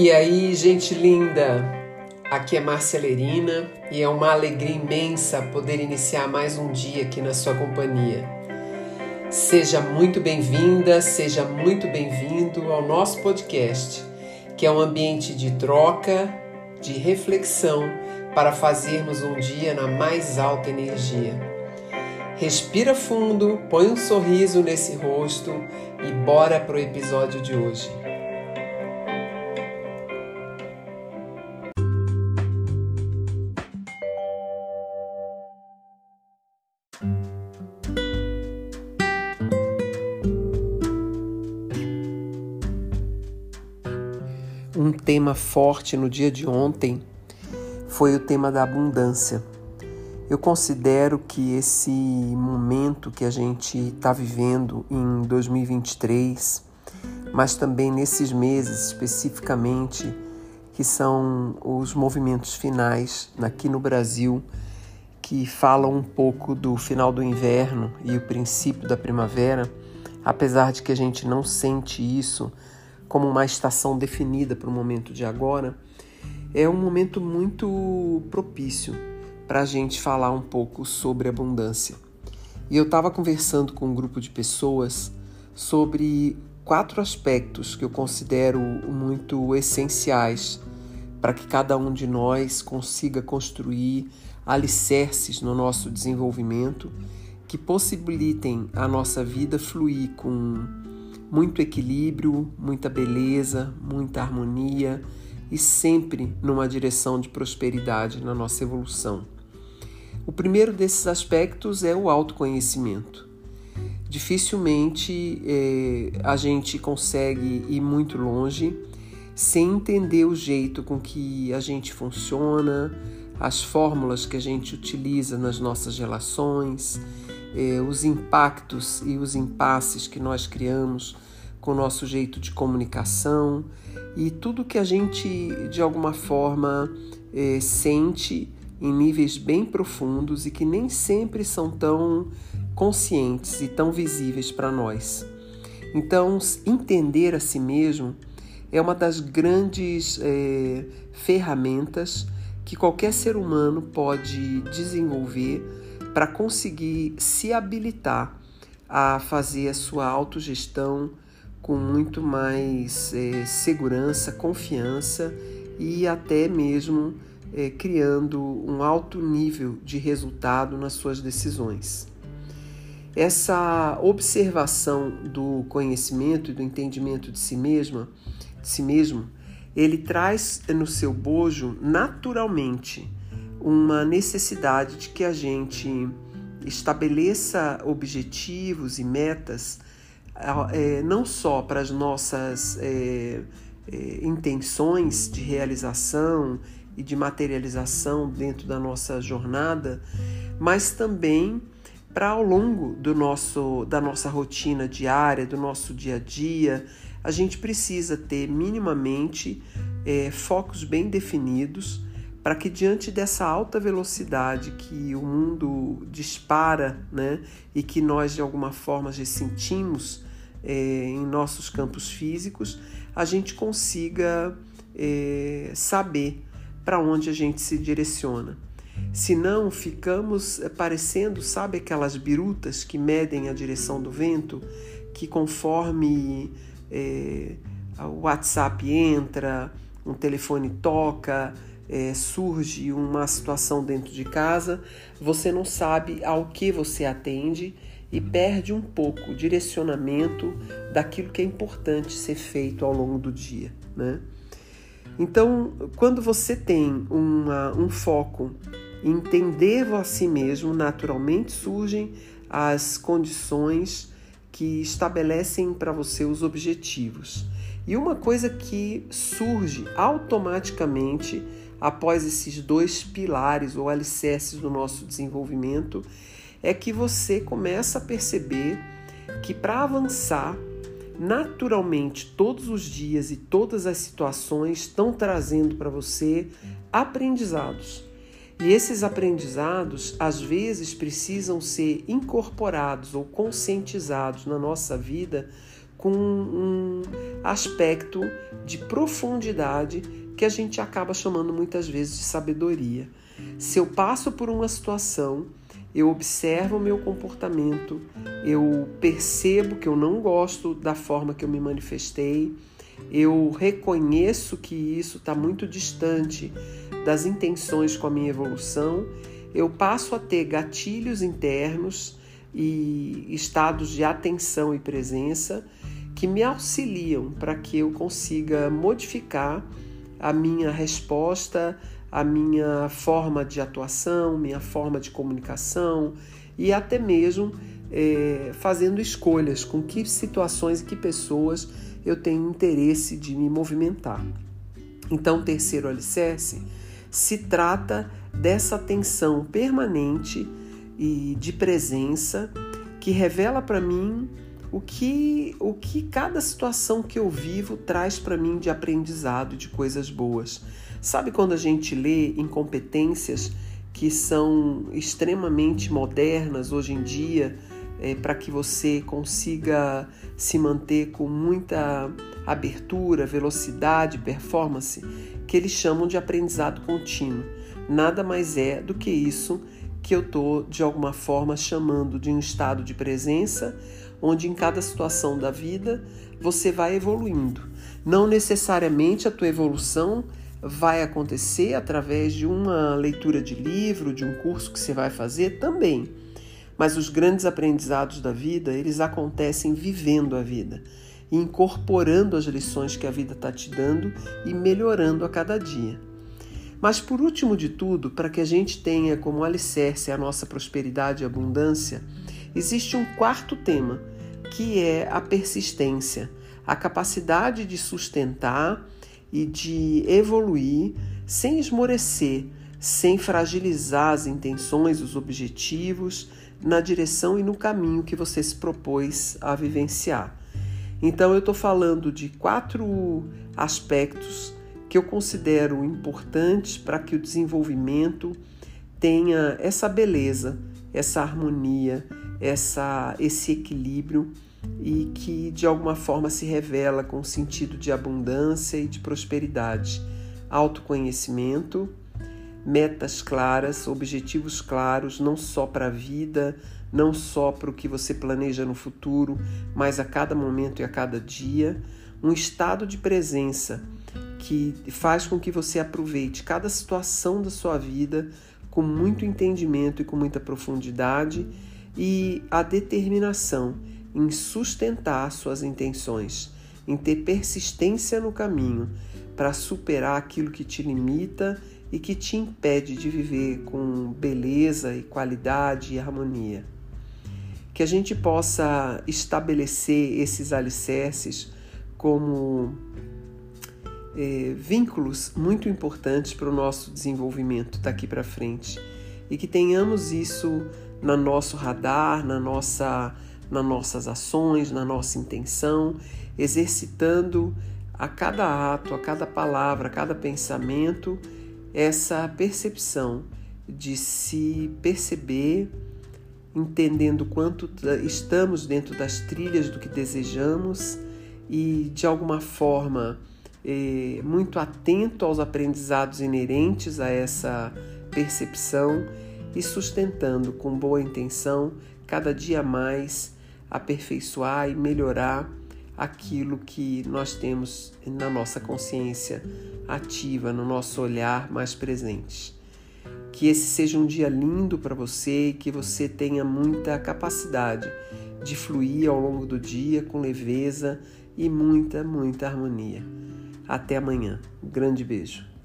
E aí, gente linda, aqui é Márcia Lerina e é uma alegria imensa poder iniciar mais um dia aqui na sua companhia. Seja muito bem-vinda, seja muito bem-vindo ao nosso podcast, que é um ambiente de troca, de reflexão para fazermos um dia na mais alta energia. Respira fundo, põe um sorriso nesse rosto e bora pro episódio de hoje. Tema forte no dia de ontem foi o tema da abundância. Eu considero que esse momento que a gente está vivendo em 2023, mas também nesses meses especificamente, que são os movimentos finais aqui no Brasil, que falam um pouco do final do inverno e o princípio da primavera, apesar de que a gente não sente isso como uma estação definida para o momento de agora, é um momento muito propício para a gente falar um pouco sobre abundância. E eu estava conversando com um grupo de pessoas sobre quatro aspectos que eu considero muito essenciais para que cada um de nós consiga construir alicerces no nosso desenvolvimento que possibilitem a nossa vida fluir com muito equilíbrio, muita beleza, muita harmonia e sempre numa direção de prosperidade na nossa evolução. O primeiro desses aspectos é o autoconhecimento. Dificilmente é, a gente consegue ir muito longe sem entender o jeito com que a gente funciona, as fórmulas que a gente utiliza nas nossas relações eh, os impactos e os impasses que nós criamos com o nosso jeito de comunicação e tudo que a gente de alguma forma eh, sente em níveis bem profundos e que nem sempre são tão conscientes e tão visíveis para nós. Então, entender a si mesmo é uma das grandes eh, ferramentas que qualquer ser humano pode desenvolver para conseguir se habilitar a fazer a sua autogestão com muito mais é, segurança, confiança e até mesmo é, criando um alto nível de resultado nas suas decisões. Essa observação do conhecimento e do entendimento de si mesma, de si mesmo, ele traz no seu bojo naturalmente uma necessidade de que a gente estabeleça objetivos e metas é, não só para as nossas é, é, intenções de realização e de materialização dentro da nossa jornada, mas também para ao longo do nosso, da nossa rotina diária, do nosso dia a dia, a gente precisa ter minimamente é, focos bem definidos para que diante dessa alta velocidade que o mundo dispara, né, e que nós de alguma forma já sentimos é, em nossos campos físicos, a gente consiga é, saber para onde a gente se direciona. Senão ficamos parecendo, sabe aquelas birutas que medem a direção do vento, que conforme é, o WhatsApp entra, um telefone toca, é, surge uma situação dentro de casa, você não sabe ao que você atende e perde um pouco o direcionamento daquilo que é importante ser feito ao longo do dia. Né? Então, quando você tem uma, um foco em entender a si mesmo, naturalmente surgem as condições que estabelecem para você os objetivos. E uma coisa que surge automaticamente após esses dois pilares ou alicerces do nosso desenvolvimento é que você começa a perceber que para avançar, naturalmente todos os dias e todas as situações estão trazendo para você aprendizados. E esses aprendizados, às vezes, precisam ser incorporados ou conscientizados na nossa vida com um aspecto de profundidade que a gente acaba chamando muitas vezes de sabedoria. Se eu passo por uma situação, eu observo o meu comportamento, eu percebo que eu não gosto da forma que eu me manifestei, eu reconheço que isso está muito distante das intenções com a minha evolução, eu passo a ter gatilhos internos e estados de atenção e presença que me auxiliam para que eu consiga modificar a minha resposta, a minha forma de atuação, minha forma de comunicação e até mesmo é, fazendo escolhas com que situações e que pessoas eu tenho interesse de me movimentar. Então, terceiro alicerce se trata dessa atenção permanente e de presença que revela para mim o que, o que cada situação que eu vivo traz para mim de aprendizado, de coisas boas. Sabe quando a gente lê incompetências que são extremamente modernas hoje em dia, é, para que você consiga se manter com muita abertura, velocidade, performance, que eles chamam de aprendizado contínuo. Nada mais é do que isso que eu estou, de alguma forma, chamando de um estado de presença onde em cada situação da vida você vai evoluindo. Não necessariamente a tua evolução vai acontecer através de uma leitura de livro, de um curso que você vai fazer também. Mas os grandes aprendizados da vida, eles acontecem vivendo a vida, incorporando as lições que a vida está te dando e melhorando a cada dia. Mas por último de tudo, para que a gente tenha como alicerce a nossa prosperidade e abundância, existe um quarto tema, que é a persistência, a capacidade de sustentar e de evoluir sem esmorecer, sem fragilizar as intenções, os objetivos, na direção e no caminho que você se propôs a vivenciar. Então, eu estou falando de quatro aspectos que eu considero importantes para que o desenvolvimento tenha essa beleza, essa harmonia, essa, esse equilíbrio e que de alguma forma se revela com sentido de abundância e de prosperidade, autoconhecimento, metas claras, objetivos claros, não só para a vida, não só para o que você planeja no futuro, mas a cada momento e a cada dia, um estado de presença que faz com que você aproveite cada situação da sua vida com muito entendimento e com muita profundidade e a determinação em sustentar suas intenções, em ter persistência no caminho para superar aquilo que te limita e que te impede de viver com beleza e qualidade e harmonia. Que a gente possa estabelecer esses alicerces como é, vínculos muito importantes para o nosso desenvolvimento daqui para frente e que tenhamos isso no nosso radar, na nossa, nas nossas ações, na nossa intenção, exercitando a cada ato, a cada palavra, a cada pensamento, essa percepção de se perceber, entendendo quanto estamos dentro das trilhas do que desejamos e de alguma forma eh, muito atento aos aprendizados inerentes a essa percepção e sustentando com boa intenção cada dia mais aperfeiçoar e melhorar aquilo que nós temos na nossa consciência ativa, no nosso olhar mais presente. Que esse seja um dia lindo para você e que você tenha muita capacidade de fluir ao longo do dia com leveza e muita, muita harmonia. Até amanhã. Um grande beijo.